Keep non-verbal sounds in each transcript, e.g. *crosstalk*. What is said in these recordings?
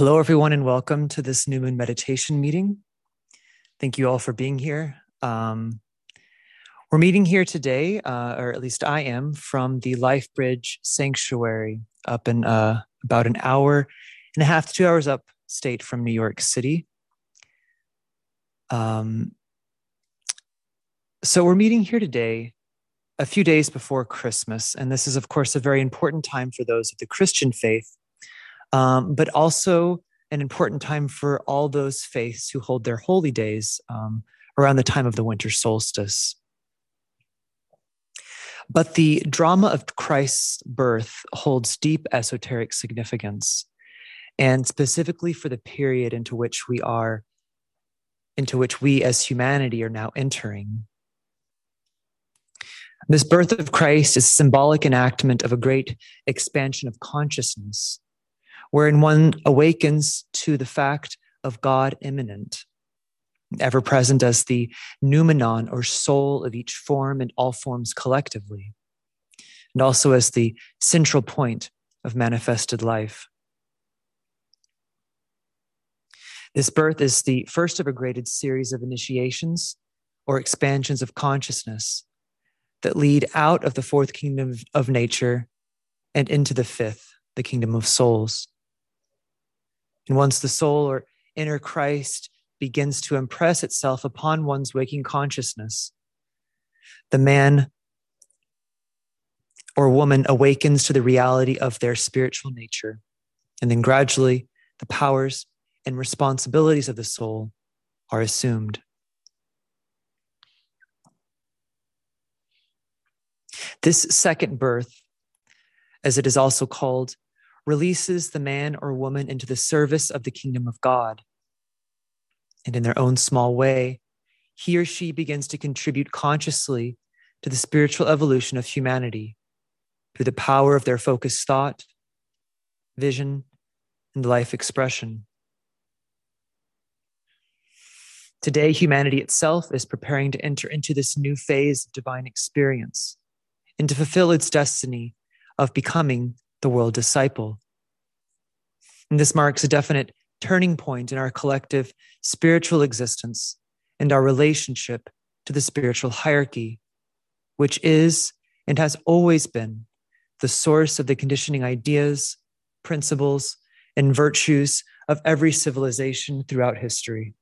Hello, everyone, and welcome to this new moon meditation meeting. Thank you all for being here. Um, we're meeting here today, uh, or at least I am, from the Life Bridge Sanctuary up in uh, about an hour and a half to two hours up state from New York City. Um, so we're meeting here today a few days before Christmas. And this is, of course, a very important time for those of the Christian faith um, but also an important time for all those faiths who hold their holy days um, around the time of the winter solstice. But the drama of Christ's birth holds deep esoteric significance, and specifically for the period into which we are, into which we as humanity are now entering. This birth of Christ is a symbolic enactment of a great expansion of consciousness wherein one awakens to the fact of God immanent, ever present as the noumenon or soul of each form and all forms collectively, and also as the central point of manifested life. This birth is the first of a graded series of initiations or expansions of consciousness that lead out of the fourth kingdom of nature and into the fifth, the kingdom of souls. And once the soul or inner Christ begins to impress itself upon one's waking consciousness, the man or woman awakens to the reality of their spiritual nature. And then gradually, the powers and responsibilities of the soul are assumed. This second birth, as it is also called, releases the man or woman into the service of the kingdom of God. And in their own small way, he or she begins to contribute consciously to the spiritual evolution of humanity through the power of their focused thought, vision, and life expression. Today, humanity itself is preparing to enter into this new phase of divine experience and to fulfill its destiny of becoming the world disciple. And this marks a definite turning point in our collective spiritual existence and our relationship to the spiritual hierarchy, which is and has always been the source of the conditioning ideas, principles, and virtues of every civilization throughout history.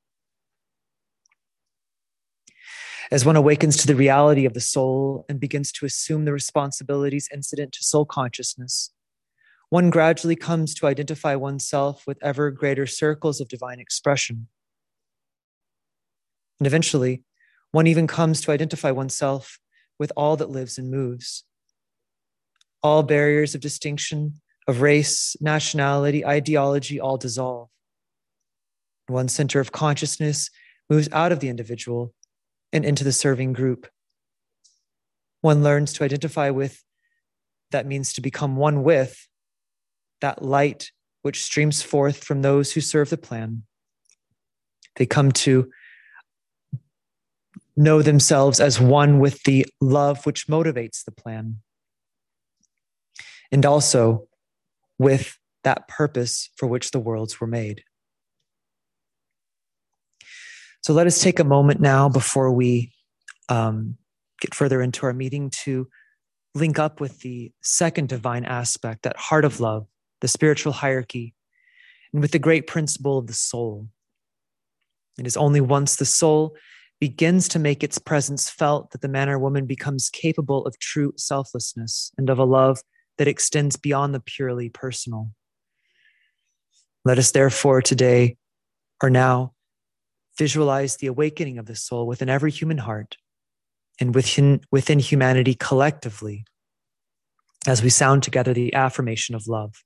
As one awakens to the reality of the soul and begins to assume the responsibilities incident to soul consciousness, one gradually comes to identify oneself with ever greater circles of divine expression. And eventually, one even comes to identify oneself with all that lives and moves. All barriers of distinction, of race, nationality, ideology, all dissolve. One center of consciousness moves out of the individual and into the serving group. One learns to identify with, that means to become one with, that light which streams forth from those who serve the plan. They come to know themselves as one with the love which motivates the plan. And also with that purpose for which the worlds were made. So let us take a moment now before we um, get further into our meeting to link up with the second divine aspect, that heart of love, the spiritual hierarchy, and with the great principle of the soul. It is only once the soul begins to make its presence felt that the man or woman becomes capable of true selflessness and of a love that extends beyond the purely personal. Let us therefore today or now visualize the awakening of the soul within every human heart and within, within humanity collectively as we sound together the affirmation of love.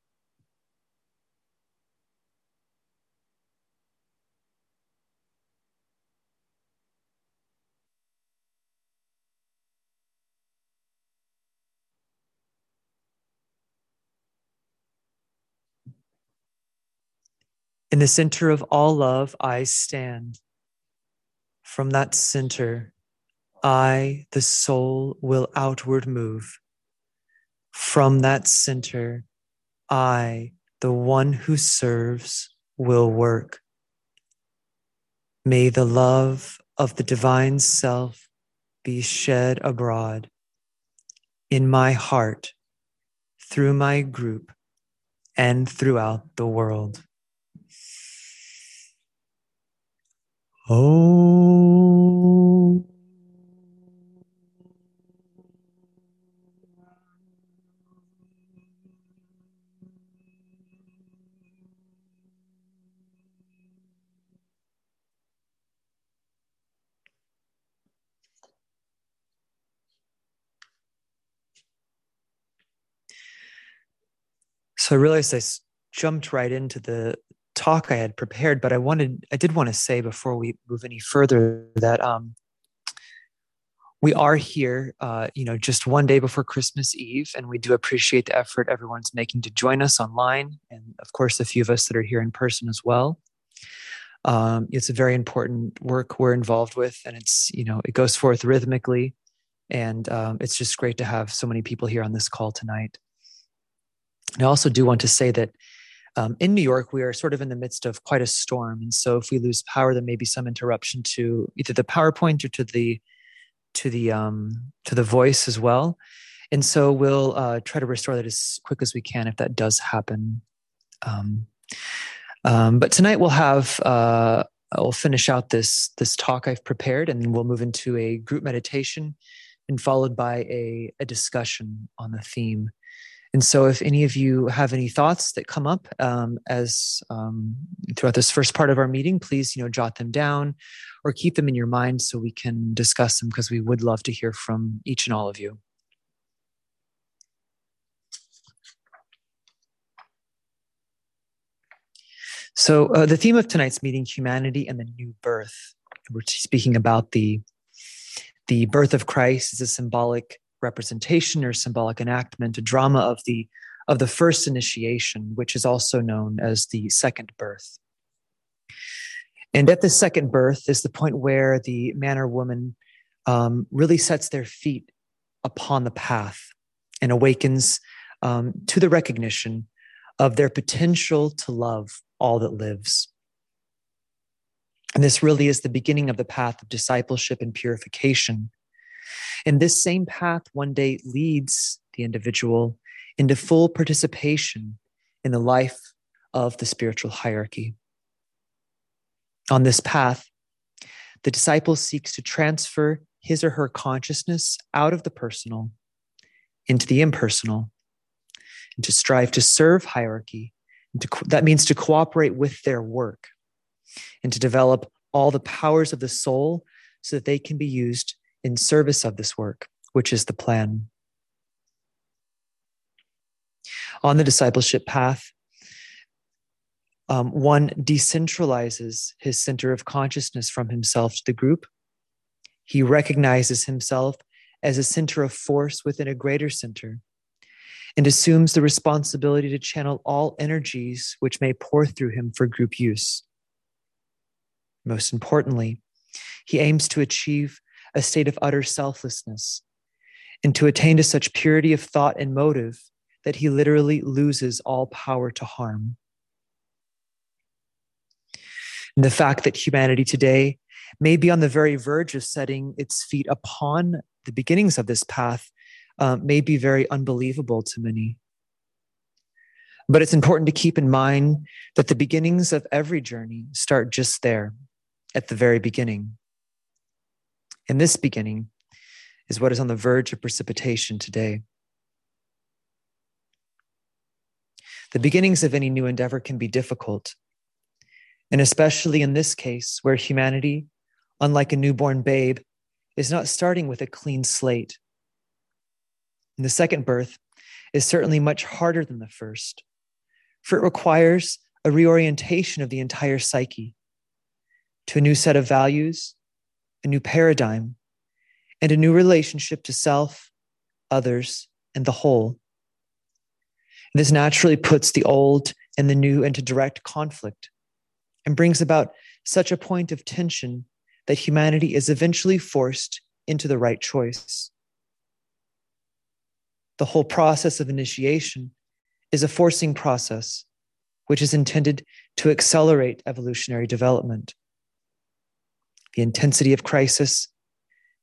In the center of all love, I stand. From that center, I, the soul, will outward move. From that center, I, the one who serves, will work. May the love of the divine self be shed abroad in my heart, through my group, and throughout the world. Oh. So I realized I jumped right into the talk I had prepared, but I wanted, I did want to say before we move any further that um, we are here, uh, you know, just one day before Christmas Eve, and we do appreciate the effort everyone's making to join us online, and of course, a few of us that are here in person as well. Um, it's a very important work we're involved with, and it's you know it goes forth rhythmically, and um, it's just great to have so many people here on this call tonight. And I also do want to say that um, in New York, we are sort of in the midst of quite a storm. And so if we lose power, there may be some interruption to either the PowerPoint or to the to the um, to the voice as well. And so we'll uh, try to restore that as quick as we can if that does happen. Um, um, but tonight we'll have uh, we'll finish out this this talk I've prepared, and we'll move into a group meditation, and followed by a, a discussion on the theme. And so, if any of you have any thoughts that come up um, as um, throughout this first part of our meeting, please you know jot them down or keep them in your mind so we can discuss them because we would love to hear from each and all of you. So, uh, the theme of tonight's meeting, humanity and the new birth. We're speaking about the the birth of Christ as a symbolic representation or symbolic enactment, a drama of the of the first initiation, which is also known as the second birth. And at the second birth is the point where the man or woman um, really sets their feet upon the path and awakens um, to the recognition of their potential to love all that lives. And this really is the beginning of the path of discipleship and purification and this same path one day leads the individual into full participation in the life of the spiritual hierarchy. On this path, the disciple seeks to transfer his or her consciousness out of the personal into the impersonal and to strive to serve hierarchy. To, that means to cooperate with their work and to develop all the powers of the soul so that they can be used in service of this work, which is the plan. On the discipleship path, um, one decentralizes his center of consciousness from himself to the group. He recognizes himself as a center of force within a greater center and assumes the responsibility to channel all energies which may pour through him for group use. Most importantly, he aims to achieve a state of utter selflessness, and to attain to such purity of thought and motive that he literally loses all power to harm. And the fact that humanity today may be on the very verge of setting its feet upon the beginnings of this path uh, may be very unbelievable to many. But it's important to keep in mind that the beginnings of every journey start just there, at the very beginning. And this beginning is what is on the verge of precipitation today. The beginnings of any new endeavor can be difficult, and especially in this case, where humanity, unlike a newborn babe, is not starting with a clean slate. And the second birth is certainly much harder than the first, for it requires a reorientation of the entire psyche to a new set of values a new paradigm, and a new relationship to self, others, and the whole. This naturally puts the old and the new into direct conflict and brings about such a point of tension that humanity is eventually forced into the right choice. The whole process of initiation is a forcing process which is intended to accelerate evolutionary development. The intensity of crisis,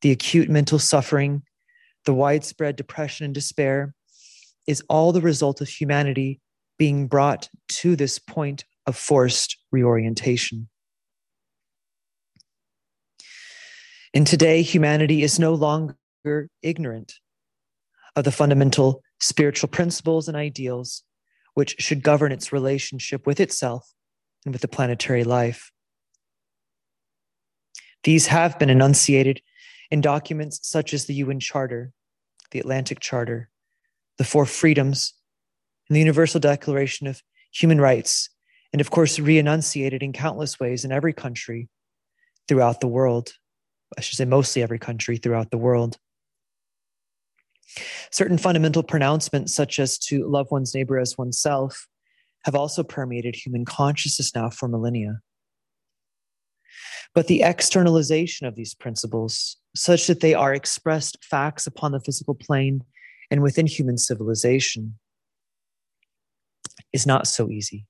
the acute mental suffering, the widespread depression and despair is all the result of humanity being brought to this point of forced reorientation. And today, humanity is no longer ignorant of the fundamental spiritual principles and ideals which should govern its relationship with itself and with the planetary life. These have been enunciated in documents such as the UN Charter, the Atlantic Charter, the Four Freedoms, and the Universal Declaration of Human Rights, and of course, re enunciated in countless ways in every country throughout the world. I should say, mostly every country throughout the world. Certain fundamental pronouncements, such as to love one's neighbor as oneself, have also permeated human consciousness now for millennia. But the externalization of these principles, such that they are expressed facts upon the physical plane and within human civilization, is not so easy.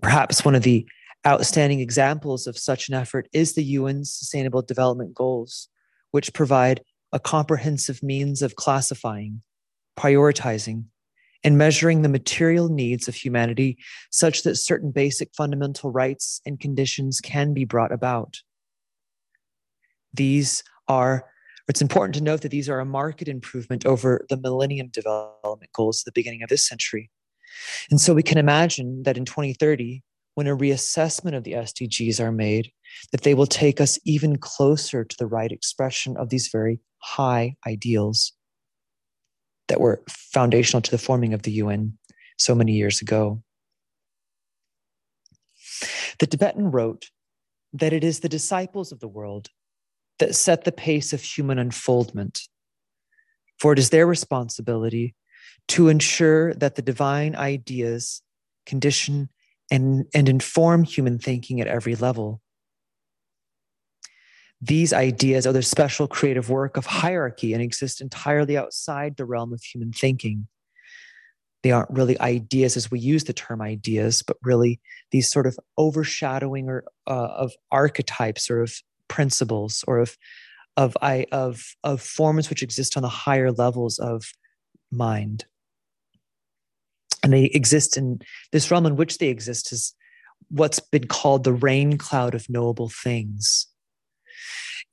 Perhaps one of the outstanding examples of such an effort is the UN's Sustainable Development Goals, which provide a comprehensive means of classifying, prioritizing, and measuring the material needs of humanity such that certain basic fundamental rights and conditions can be brought about. These are, it's important to note that these are a marked improvement over the Millennium Development Goals at the beginning of this century. And so we can imagine that in 2030, when a reassessment of the SDGs are made, that they will take us even closer to the right expression of these very high ideals that were foundational to the forming of the UN so many years ago. The Tibetan wrote that it is the disciples of the world that set the pace of human unfoldment, for it is their responsibility to ensure that the divine ideas condition and, and inform human thinking at every level. These ideas are the special creative work of hierarchy and exist entirely outside the realm of human thinking. They aren't really ideas as we use the term ideas, but really these sort of overshadowing or uh, of archetypes or of principles or of of I of of forms which exist on the higher levels of mind. And they exist in this realm in which they exist is what's been called the rain cloud of knowable things.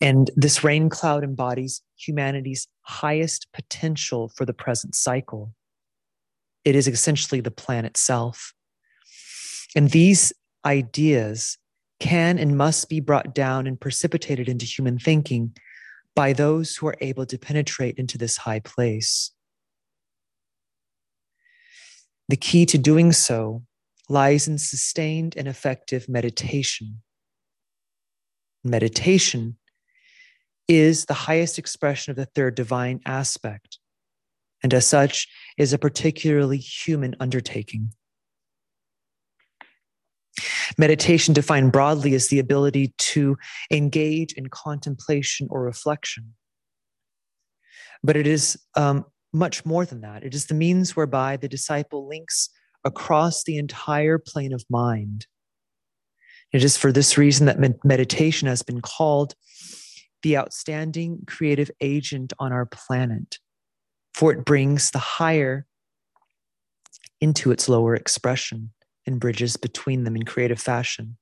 And this rain cloud embodies humanity's highest potential for the present cycle. It is essentially the plan itself. And these ideas can and must be brought down and precipitated into human thinking by those who are able to penetrate into this high place. The key to doing so lies in sustained and effective meditation. Meditation is the highest expression of the third divine aspect, and as such is a particularly human undertaking. Meditation, defined broadly, is the ability to engage in contemplation or reflection. But it is um, much more than that. It is the means whereby the disciple links across the entire plane of mind. It is for this reason that meditation has been called the outstanding creative agent on our planet, for it brings the higher into its lower expression and bridges between them in creative fashion.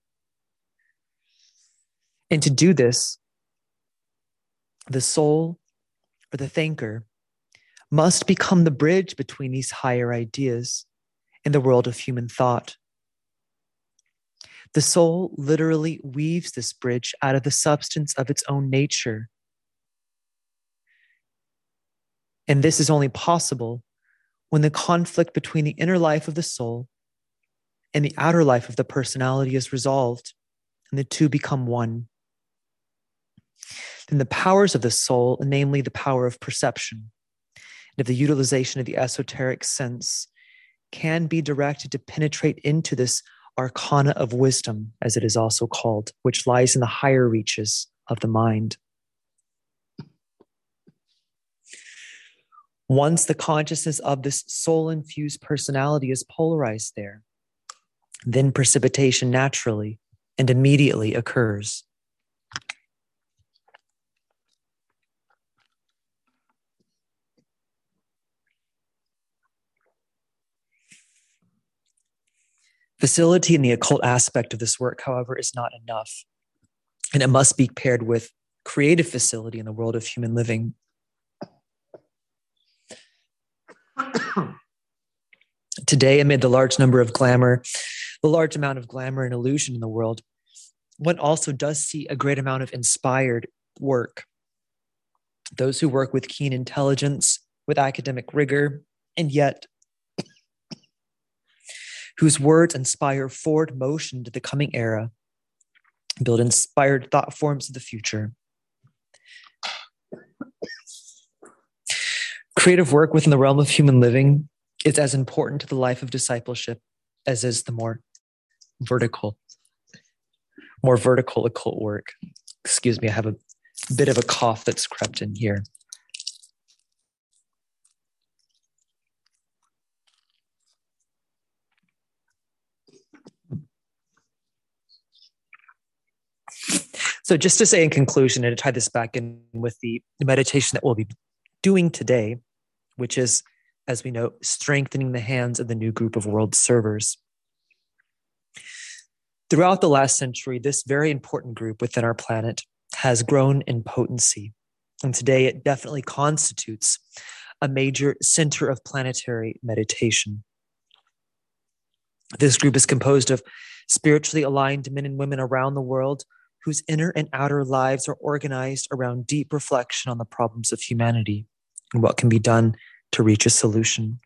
And to do this, the soul or the thinker must become the bridge between these higher ideas in the world of human thought. The soul literally weaves this bridge out of the substance of its own nature. And this is only possible when the conflict between the inner life of the soul and the outer life of the personality is resolved and the two become one. Then the powers of the soul, namely the power of perception and of the utilization of the esoteric sense, can be directed to penetrate into this arcana of wisdom, as it is also called, which lies in the higher reaches of the mind. Once the consciousness of this soul infused personality is polarized there, then precipitation naturally and immediately occurs. Facility in the occult aspect of this work, however, is not enough. And it must be paired with creative facility in the world of human living. *coughs* Today, amid the large number of glamour, the large amount of glamour and illusion in the world, one also does see a great amount of inspired work. Those who work with keen intelligence, with academic rigor, and yet whose words inspire forward motion to the coming era, build inspired thought forms of the future. Creative work within the realm of human living is as important to the life of discipleship as is the more vertical, more vertical occult work. Excuse me, I have a bit of a cough that's crept in here. So, just to say in conclusion, and to tie this back in with the meditation that we'll be doing today, which is, as we know, strengthening the hands of the new group of world servers. Throughout the last century, this very important group within our planet has grown in potency. And today it definitely constitutes a major center of planetary meditation. This group is composed of spiritually aligned men and women around the world whose inner and outer lives are organized around deep reflection on the problems of humanity and what can be done to reach a solution.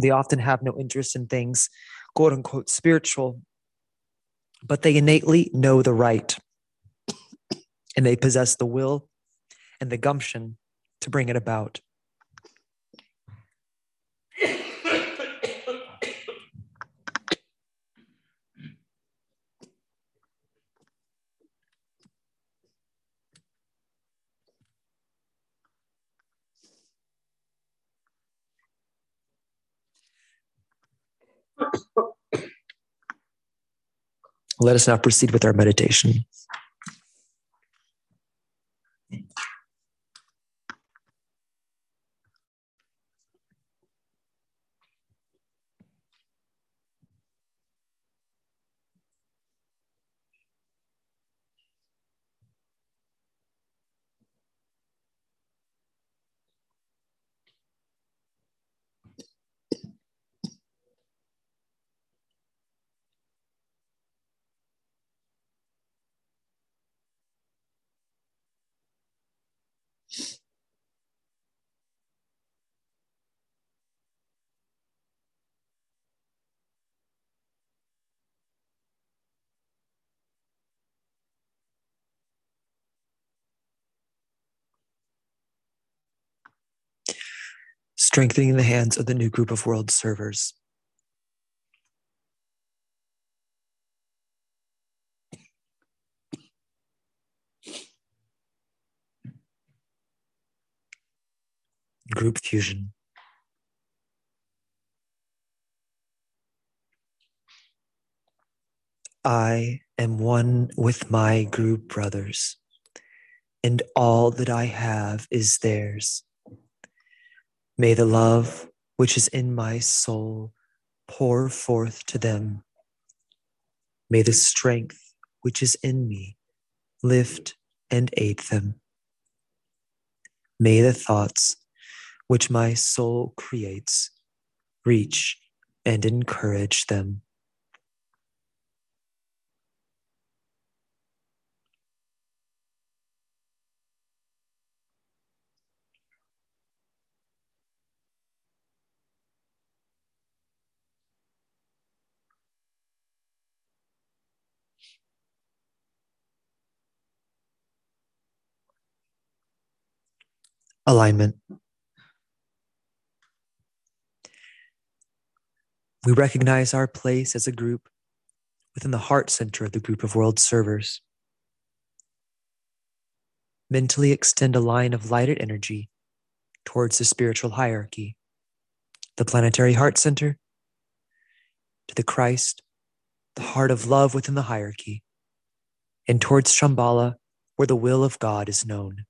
They often have no interest in things, quote unquote, spiritual, but they innately know the right and they possess the will and the gumption to bring it about. Let us now proceed with our meditation. Strengthening the hands of the new group of world servers. Group fusion. I am one with my group brothers, and all that I have is theirs. May the love which is in my soul pour forth to them. May the strength which is in me lift and aid them. May the thoughts which my soul creates reach and encourage them. Alignment. We recognize our place as a group within the heart center of the group of world servers. Mentally extend a line of lighted energy towards the spiritual hierarchy, the planetary heart center, to the Christ, the heart of love within the hierarchy, and towards Shambhala, where the will of God is known.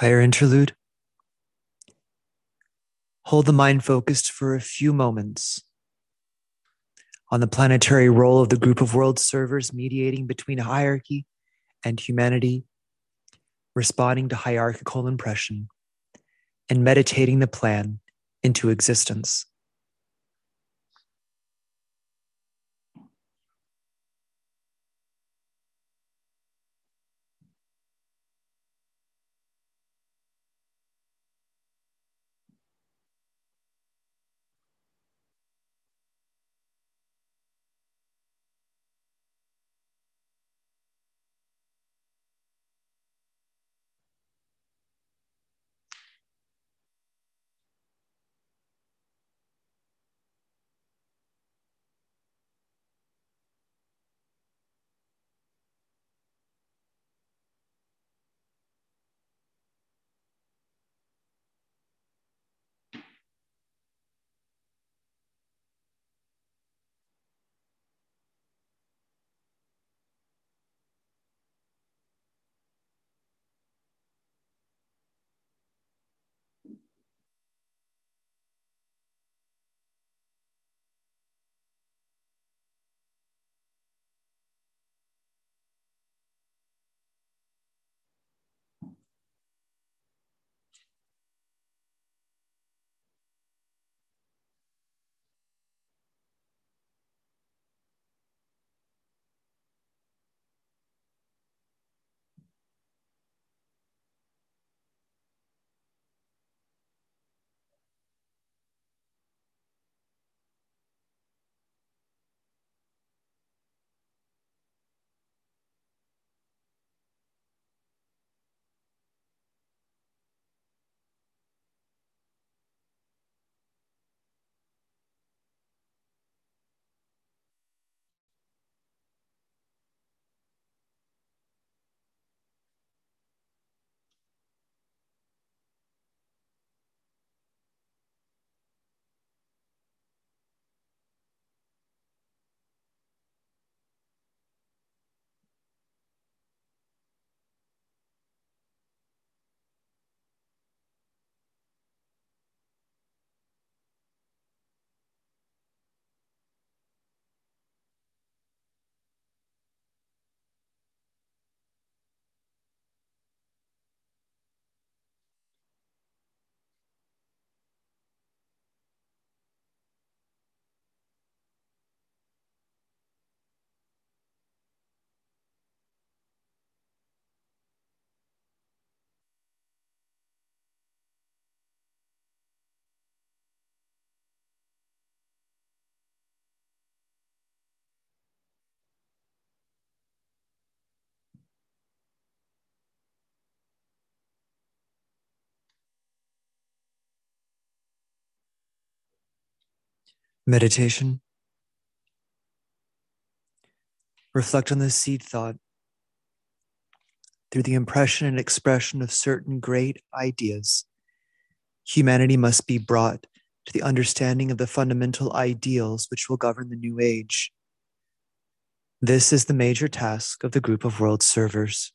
Higher interlude. Hold the mind focused for a few moments on the planetary role of the group of world servers mediating between hierarchy and humanity, responding to hierarchical impression, and meditating the plan into existence. Meditation. Reflect on the seed thought through the impression and expression of certain great ideas. Humanity must be brought to the understanding of the fundamental ideals which will govern the new age. This is the major task of the group of world servers.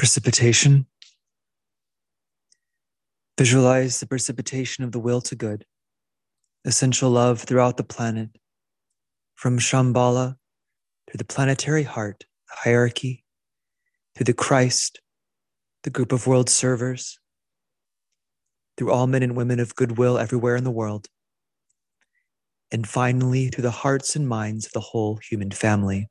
Precipitation. Visualize the precipitation of the will to good, essential love throughout the planet, from Shambhala to the planetary heart, the hierarchy, to the Christ, the group of world servers, through all men and women of goodwill everywhere in the world, and finally through the hearts and minds of the whole human family.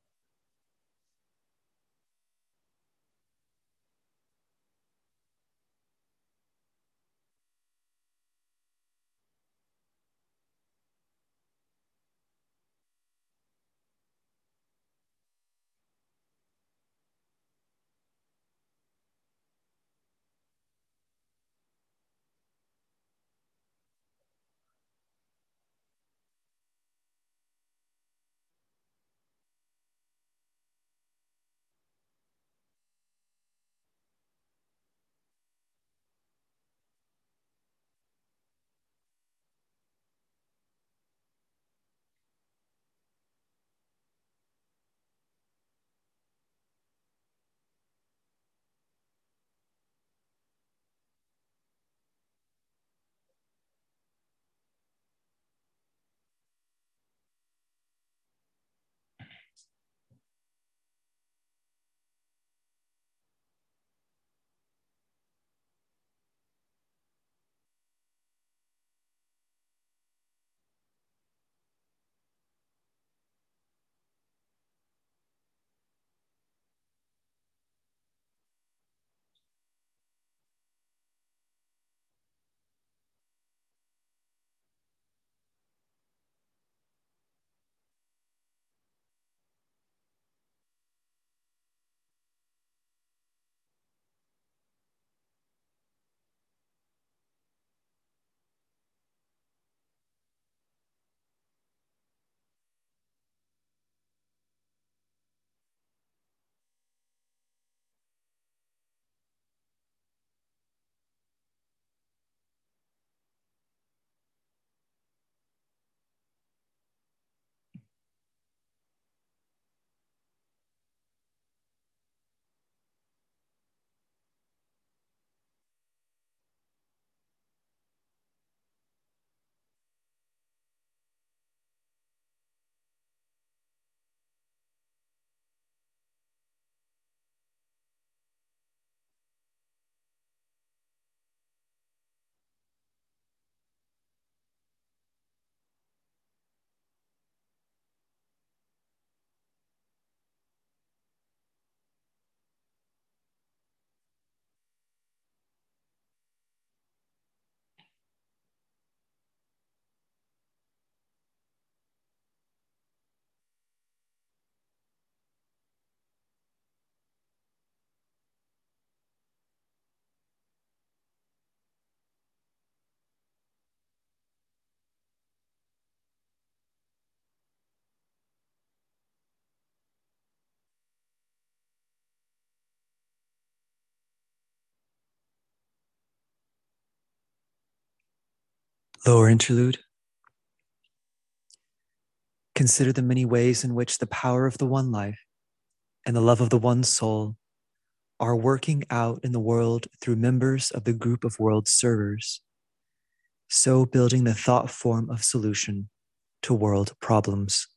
Lower interlude. Consider the many ways in which the power of the one life and the love of the one soul are working out in the world through members of the group of world servers, so building the thought form of solution to world problems.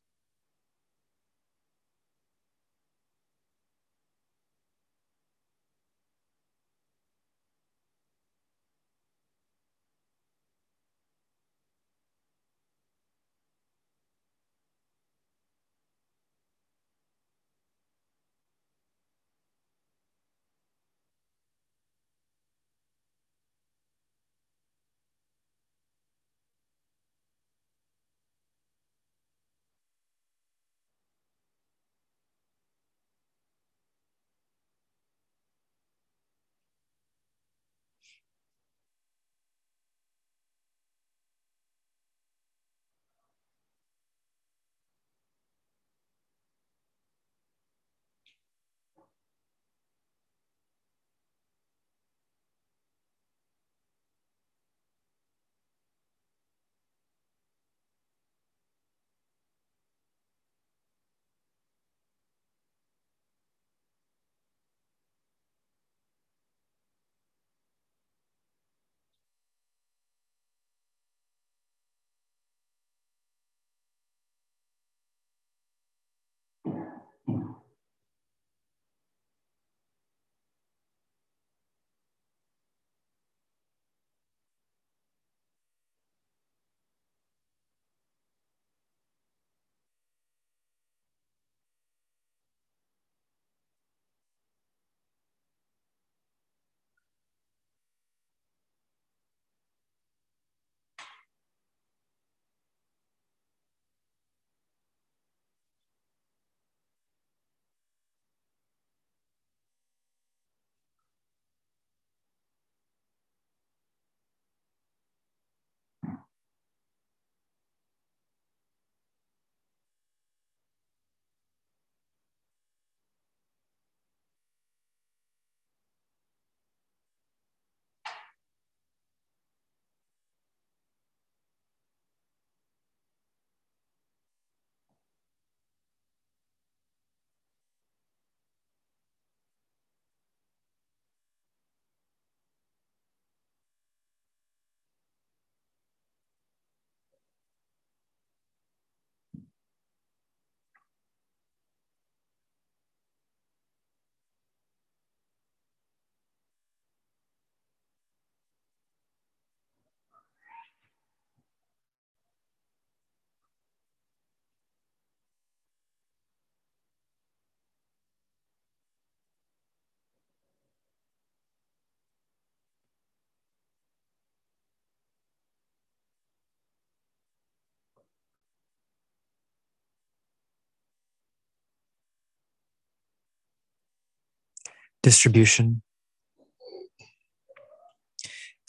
Distribution.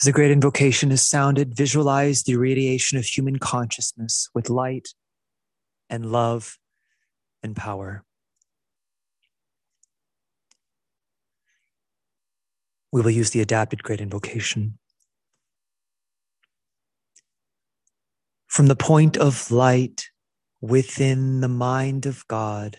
As the great invocation is sounded, visualize the irradiation of human consciousness with light and love and power. We will use the adapted great invocation. From the point of light within the mind of God,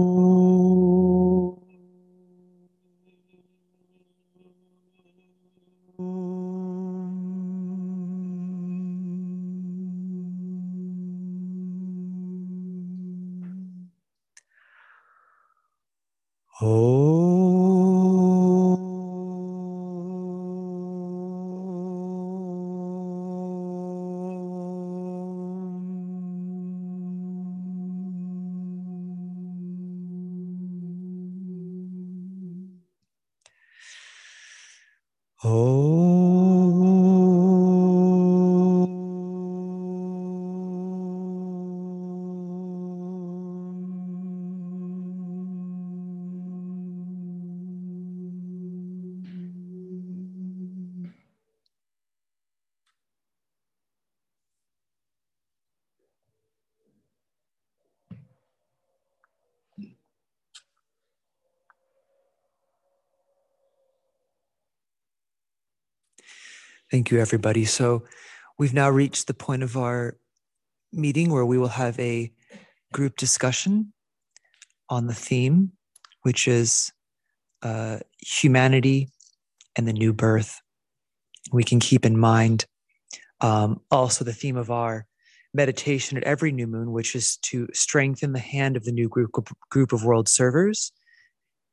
Oh. Thank you, everybody. So we've now reached the point of our meeting where we will have a group discussion on the theme, which is uh, humanity and the new birth. We can keep in mind um, also the theme of our meditation at every new moon, which is to strengthen the hand of the new group, group of world servers.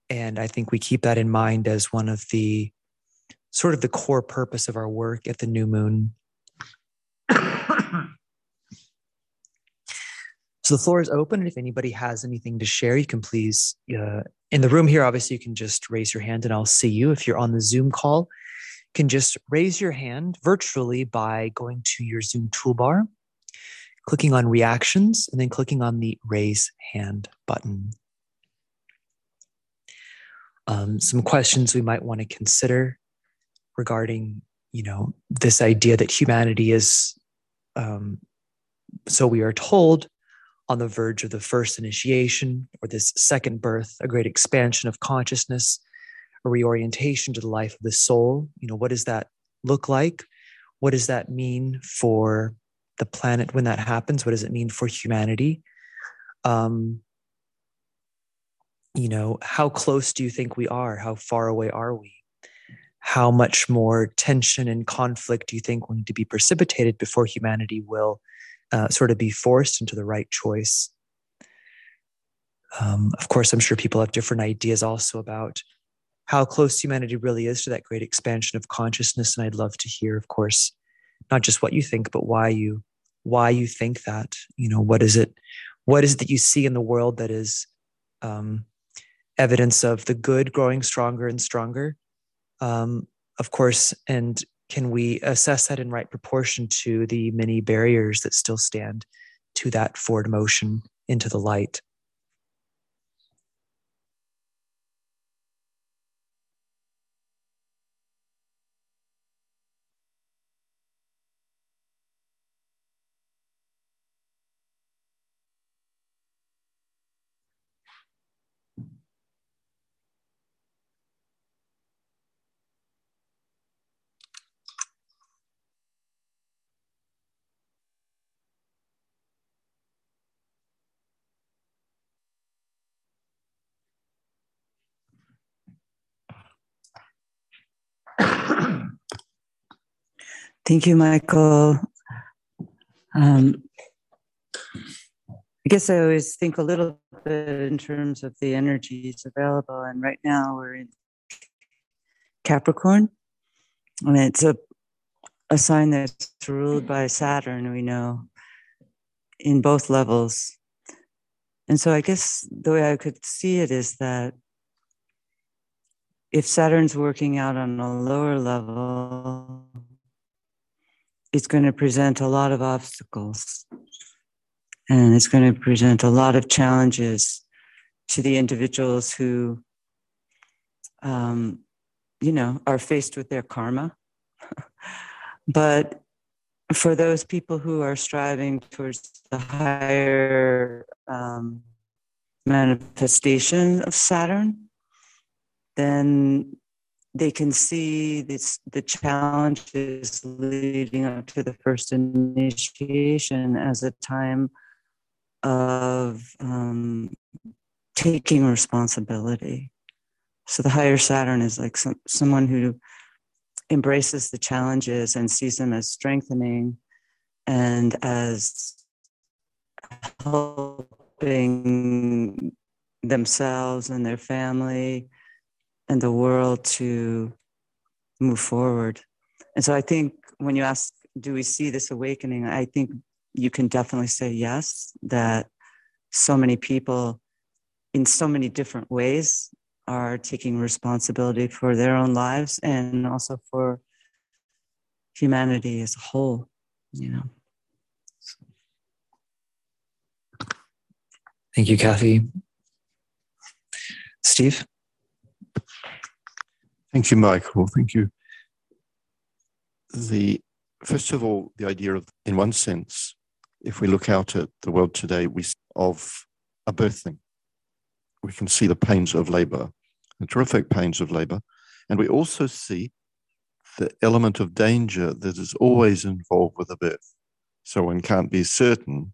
And I think we keep that in mind as one of the sort of the core purpose of our work at the new moon. *coughs* so the floor is open. And if anybody has anything to share, you can please, uh, in the room here, obviously, you can just raise your hand and I'll see you. If you're on the Zoom call, you can just raise your hand virtually by going to your Zoom toolbar, clicking on reactions, and then clicking on the raise hand button. Um, some questions we might want to consider regarding you know this idea that humanity is um, so we are told on the verge of the first initiation or this second birth a great expansion of consciousness a reorientation to the life of the soul. You know what does that look like? What does that mean for the planet when that happens? What does it mean for humanity? Um, you know how close do you think we are? How far away are we how much more tension and conflict do you think will need to be precipitated before humanity will uh, sort of be forced into the right choice? Um, of course, I'm sure people have different ideas also about how close humanity really is to that great expansion of consciousness. And I'd love to hear, of course, not just what you think, but why you why you think that. You know, what is it? What is it that you see in the world that is um, evidence of the good growing stronger and stronger, um, of course, and can we assess that in right proportion to the many barriers that still stand to that forward motion into the light? Thank you, Michael. Um, I guess I always think a little bit in terms of the energies available. And right now we're in Capricorn, and it's a, a sign that's ruled by Saturn, we know, in both levels. And so I guess the way I could see it is that if Saturn's working out on a lower level, it's going to present a lot of obstacles. And it's going to present a lot of challenges to the individuals who um, you know are faced with their karma. *laughs* But for those people who are striving towards the higher um, manifestation of saturn then they can see this, the challenges leading up to the first initiation as a time of um, taking responsibility. So the higher Saturn is like some, someone who embraces the challenges and sees them as strengthening and as helping themselves and their family and the world to move forward. And so I think when you ask, do we see this awakening? I think you can definitely say yes, that so many people in so many different ways are taking responsibility for their own lives and also for humanity as a whole, you know. Thank you, Kathy. Steve? Thank you, Michael. Thank you. The first of all, the idea of, in one sense, if we look out at the world today, we of a birthing. We can see the pains of labor, the terrific pains of labor, and we also see the element of danger that is always involved with a birth. So one can't be certain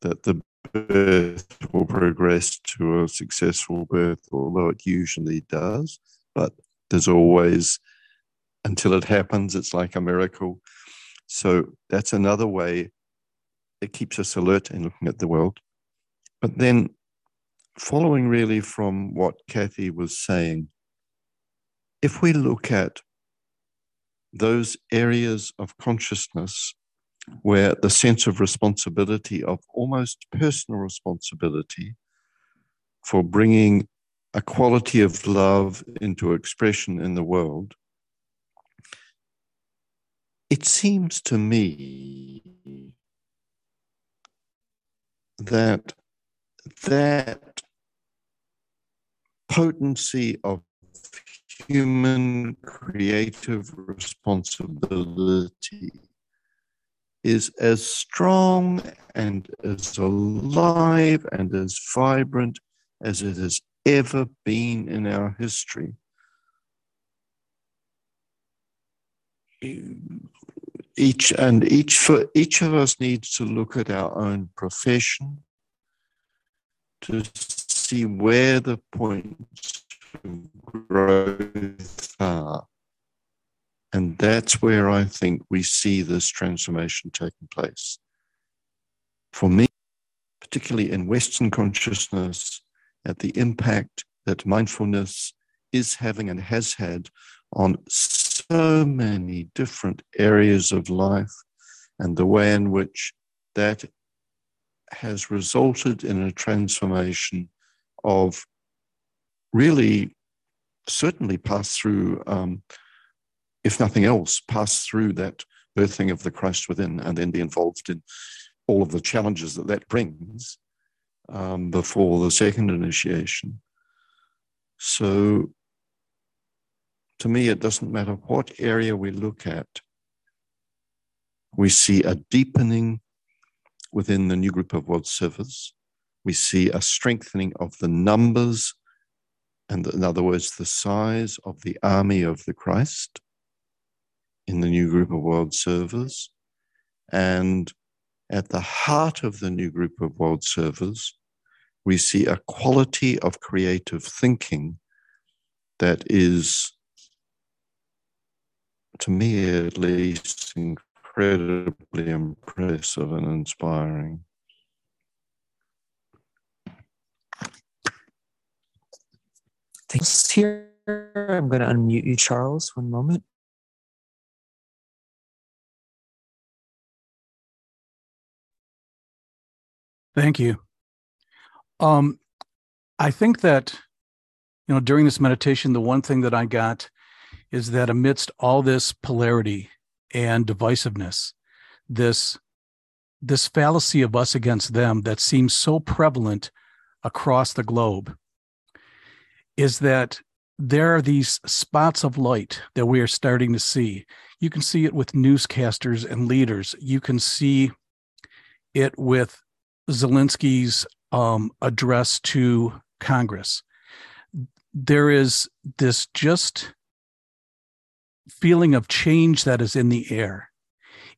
that the birth will progress to a successful birth, although it usually does. But there's always, until it happens, it's like a miracle. So that's another way it keeps us alert in looking at the world. But then, following really from what Kathy was saying, if we look at those areas of consciousness where the sense of responsibility, of almost personal responsibility for bringing a quality of love into expression in the world, it seems to me that that potency of human creative responsibility is as strong and as alive and as vibrant as it has ever been in our history. Each and each for each of us needs to look at our own profession to see where the points of growth are. And that's where I think we see this transformation taking place. For me, particularly in Western consciousness, at the impact that mindfulness is having and has had on so many different areas of life and the way in which that has resulted in a transformation of really certainly pass through um, if nothing else, pass through that birthing of the Christ within and then be involved in all of the challenges that that brings um, before the second initiation. So, to me, it doesn't matter what area we look at, we see a deepening within the new group of world servers. We see a strengthening of the numbers, and in other words, the size of the army of the Christ in the new group of world servers. And at the heart of the new group of world servers, we see a quality of creative thinking that is, to me at least, incredibly impressive and inspiring. Thanks here. I'm going to unmute you, Charles, one moment. Thank you. Um, I think that, you know, during this meditation, the one thing that I got is that amidst all this polarity and divisiveness, this this fallacy of us against them that seems so prevalent across the globe is that there are these spots of light that we are starting to see. You can see it with newscasters and leaders. You can see it with Zelensky's um, address to Congress. There is this just feeling of change that is in the air,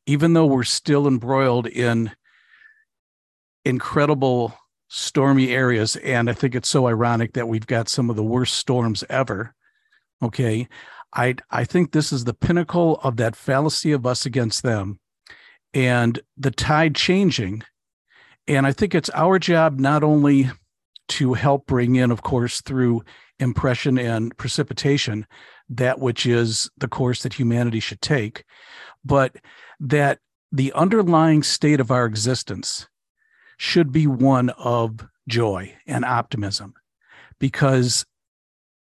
even though we're still embroiled in incredible stormy areas. And I think it's so ironic that we've got some of the worst storms ever. Okay. I, I think this is the pinnacle of that fallacy of us against them and the tide changing and I think it's our job not only to help bring in, of course, through impression and precipitation, that which is the course that humanity should take, but that the underlying state of our existence should be one of joy and optimism because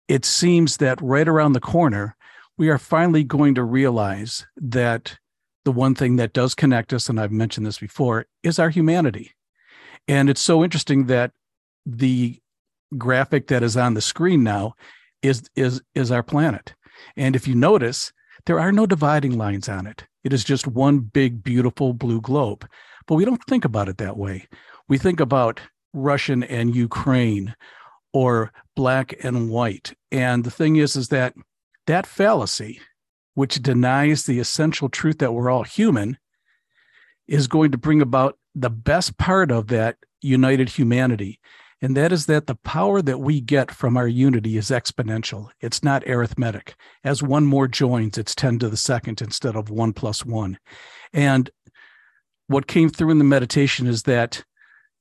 it seems that right around the corner, we are finally going to realize that the one thing that does connect us, and I've mentioned this before, is our humanity. And it's so interesting that the graphic that is on the screen now is is is our planet. And if you notice, there are no dividing lines on it. It is just one big beautiful blue globe. But we don't think about it that way. We think about Russian and Ukraine or black and white. And the thing is is that that fallacy which denies the essential truth that we're all human is going to bring about the best part of that united humanity. And that is that the power that we get from our unity is exponential. It's not arithmetic. As one more joins, it's 10 to the second instead of one plus one. And what came through in the meditation is that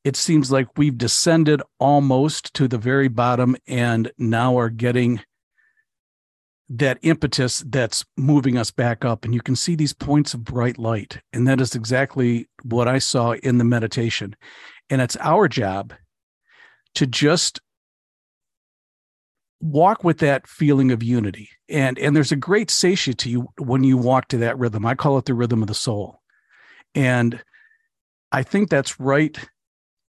it seems like we've descended almost to the very bottom and now are getting that impetus that's moving us back up. And you can see these points of bright light. And that is exactly what I saw in the meditation. And it's our job to just walk with that feeling of unity. And, and there's a great satiety when you walk to that rhythm. I call it the rhythm of the soul. And I think that's right.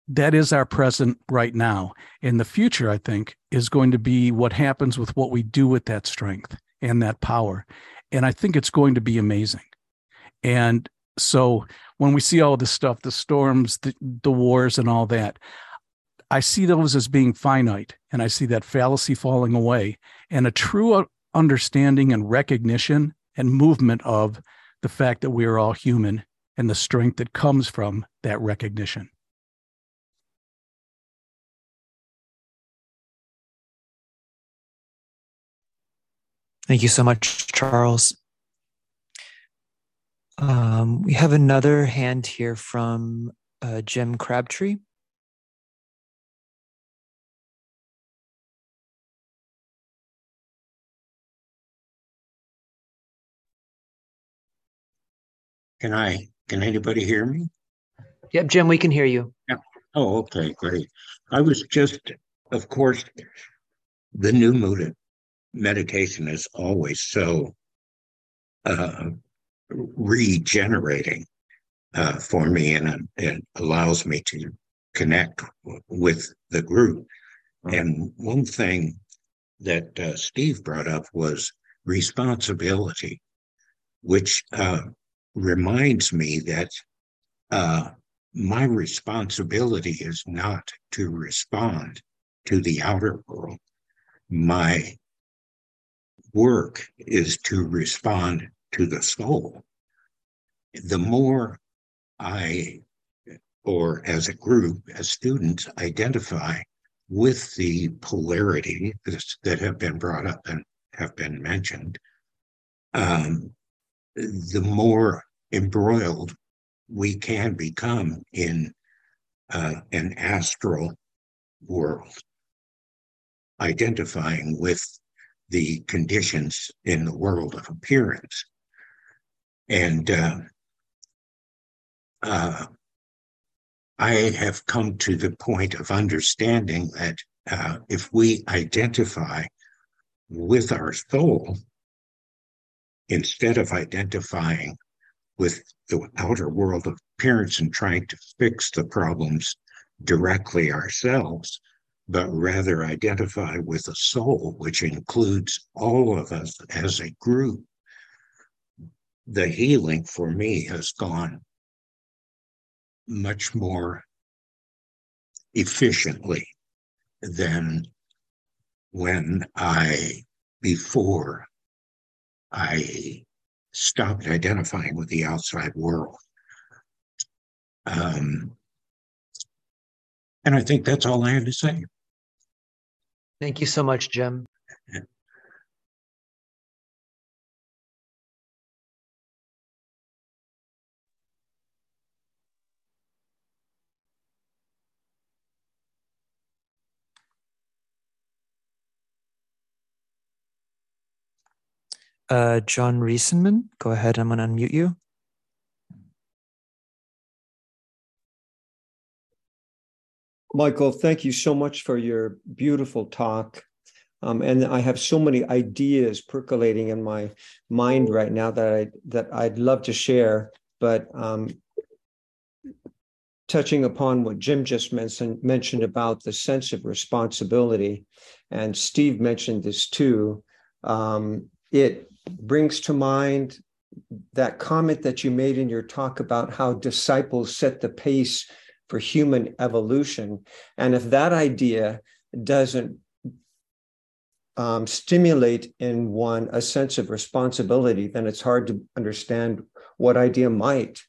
That is our present right now. And the future, I think, is going to be what happens with what we do with that strength and that power. And I think it's going to be amazing. And so when we see all this stuff, the storms, the, the wars, and all that, I see those as being finite. And I see that fallacy falling away and a true understanding and recognition and movement of the fact that we are all human and the strength that comes from that recognition. Thank you so much, Charles. Um, we have another hand here from uh, Jim Crabtree. Can I, can anybody hear me? Yep, Jim, we can hear you. Yeah. Oh, okay, great. I was just, of course, the new moon meditation is always so uh, regenerating uh, for me, and it allows me to connect with the group. And one thing that uh, Steve brought up was responsibility, which uh, reminds me that uh, my responsibility is not to respond to the outer world. My work is to respond to the soul. The more I, or as a group, as students, identify with the polarity that have been brought up and have been mentioned, um, the more embroiled we can become in uh, an astral world, identifying with the conditions in the world of appearance. And uh, uh, I have come to the point of understanding that uh, if we identify with our soul, instead of identifying with the outer world of appearance and trying to fix the problems directly ourselves, but rather identify with the soul, which includes all of us as a group, the healing for me has gone much more efficiently than when I, before I stopped identifying with the outside world. Um, and I think that's all I had to say. Thank you so much, Jim. Uh, John Riesenman, go ahead. I'm going to unmute you. Michael, thank you so much for your beautiful talk. Um, and I have so many ideas percolating in my mind right now that I that I'd love to share. But um, touching upon what Jim just mentioned mentioned about the sense of responsibility, and Steve mentioned this too. Um, it brings to mind that comment that you made in your talk about how disciples set the pace for human evolution. And if that idea doesn't um, stimulate in one a sense of responsibility, then it's hard to understand what idea might.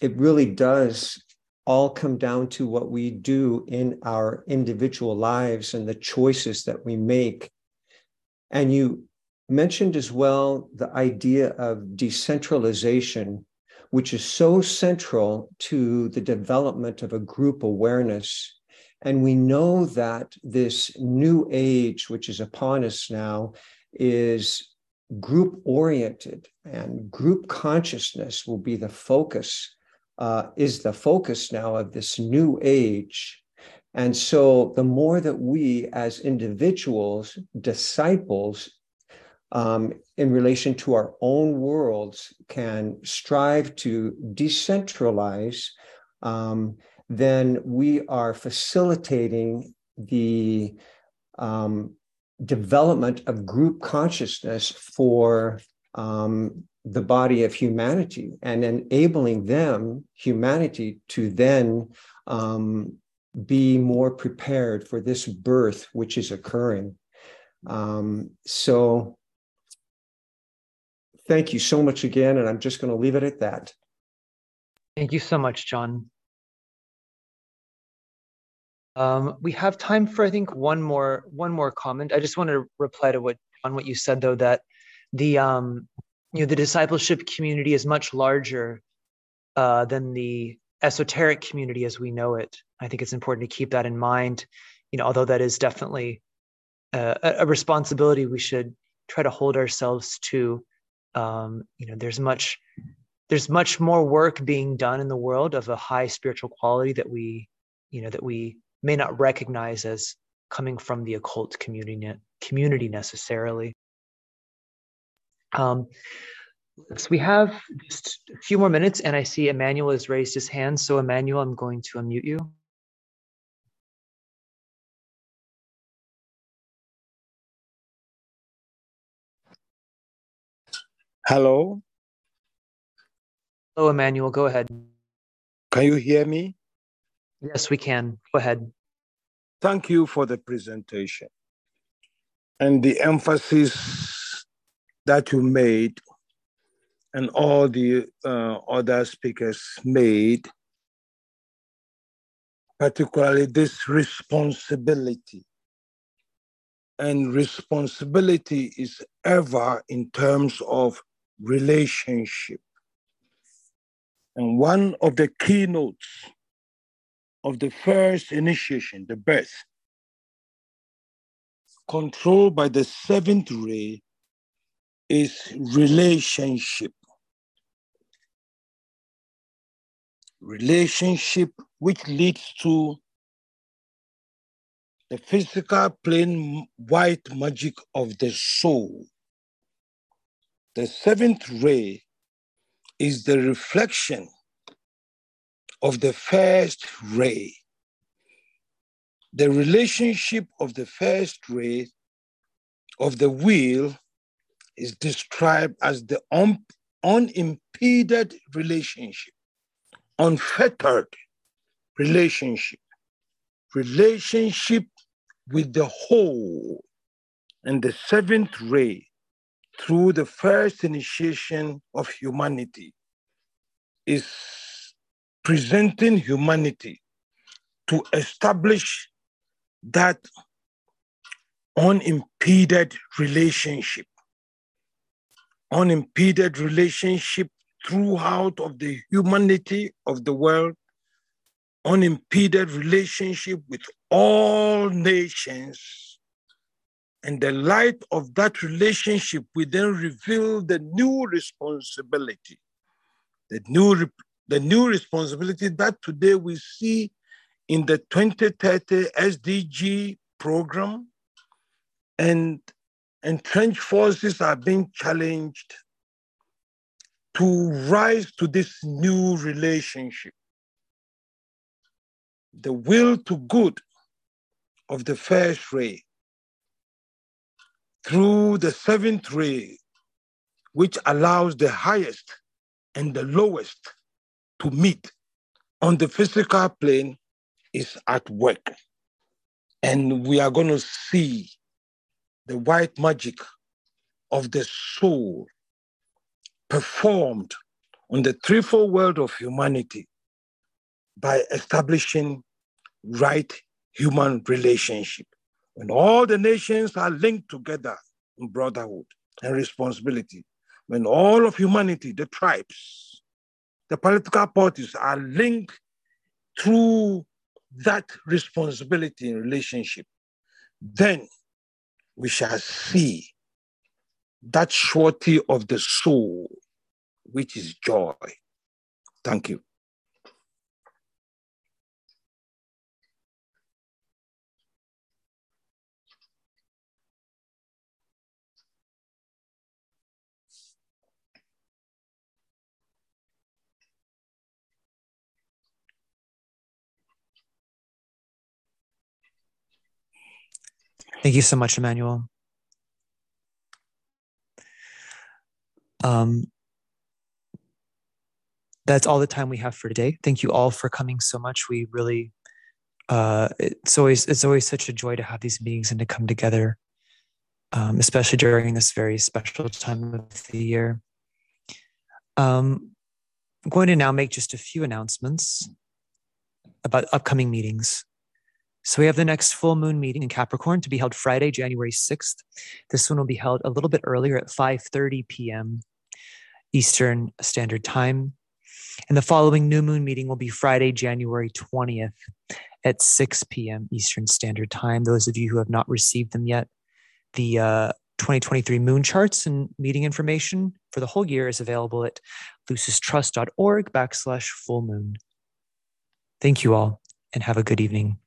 It really does all come down to what we do in our individual lives and the choices that we make. And you mentioned as well the idea of decentralization, which is so central to the development of a group awareness. And we know that this new age, which is upon us now, is group oriented and group consciousness will be the focus, uh, is the focus now of this new age. And so the more that we as individuals, disciples, um, in relation to our own worlds can strive to decentralize, um, then we are facilitating the um, development of group consciousness for um, the body of humanity and enabling them, humanity, to then um, be more prepared for this birth which is occurring. Um, so thank you so much again. And I'm just going to leave it at that. Thank you so much, John. Um, we have time for I think one more one more comment. I just want to reply to what on what you said though that the um, you know the discipleship community is much larger uh, than the esoteric community as we know it. I think it's important to keep that in mind. You know, although that is definitely uh, a, a responsibility we should try to hold ourselves to um, you know there's much there's much more work being done in the world of a high spiritual quality that we you know that we may not recognize as coming from the occult community community necessarily um, So we have just a few more minutes, and I see Emmanuel has raised his hand. So, Emmanuel, I'm going to unmute you. Hello. Hello, Emmanuel. Go ahead. Can you hear me? Yes, we can. Go ahead. Thank you for the presentation and the emphasis that you made and all the uh, other speakers made, particularly this responsibility. And responsibility is ever in terms of relationship. And one of the keynotes of the first initiation, the birth, controlled by the seventh ray, is relationship. Relationship which leads to the physical plane white magic of the soul. The seventh ray is the reflection of the first ray. The relationship of the first ray of the wheel is described as the un- unimpeded relationship, unfettered relationship, relationship with the whole. And the seventh ray through the first initiation of humanity is presenting humanity to establish that unimpeded relationship. Unimpeded relationship throughout of the humanity of the world. Unimpeded relationship with all nations and the light of that relationship will then reveal the new responsibility, the new, the new responsibility that today we see in the 2030 SDG program. And entrenched forces are being challenged to rise to this new relationship. The will to good of the first ray through the seventh ray, which allows the highest and the lowest to meet on the physical plane, is at work. And we are going to see the white magic of the soul performed on the threefold world of humanity by establishing right human relationship when all the nations are linked together in brotherhood and responsibility, when all of humanity, the tribes, the political parties are linked through that responsibility in relationship, then we shall see that surety of the soul, which is joy. Thank you. Thank you so much, Emmanuel. Um, that's all the time we have for today. Thank you all for coming so much. We really, uh, it's always it's always such a joy to have these meetings and to come together, um, especially during this very special time of the year. Um, I'm going to now make just a few announcements about upcoming meetings. So we have the next full moon meeting in Capricorn to be held Friday, January 6th. This one will be held a little bit earlier at 5:30 p.m. Eastern Standard Time. And the following new moon meeting will be Friday, January 20th at 6 p.m. Eastern Standard Time. Those of you who have not received them yet, the uh, 2023 moon charts and meeting information for the whole year is available at lucistrust.org backslash full moon. Thank you all and have a good evening.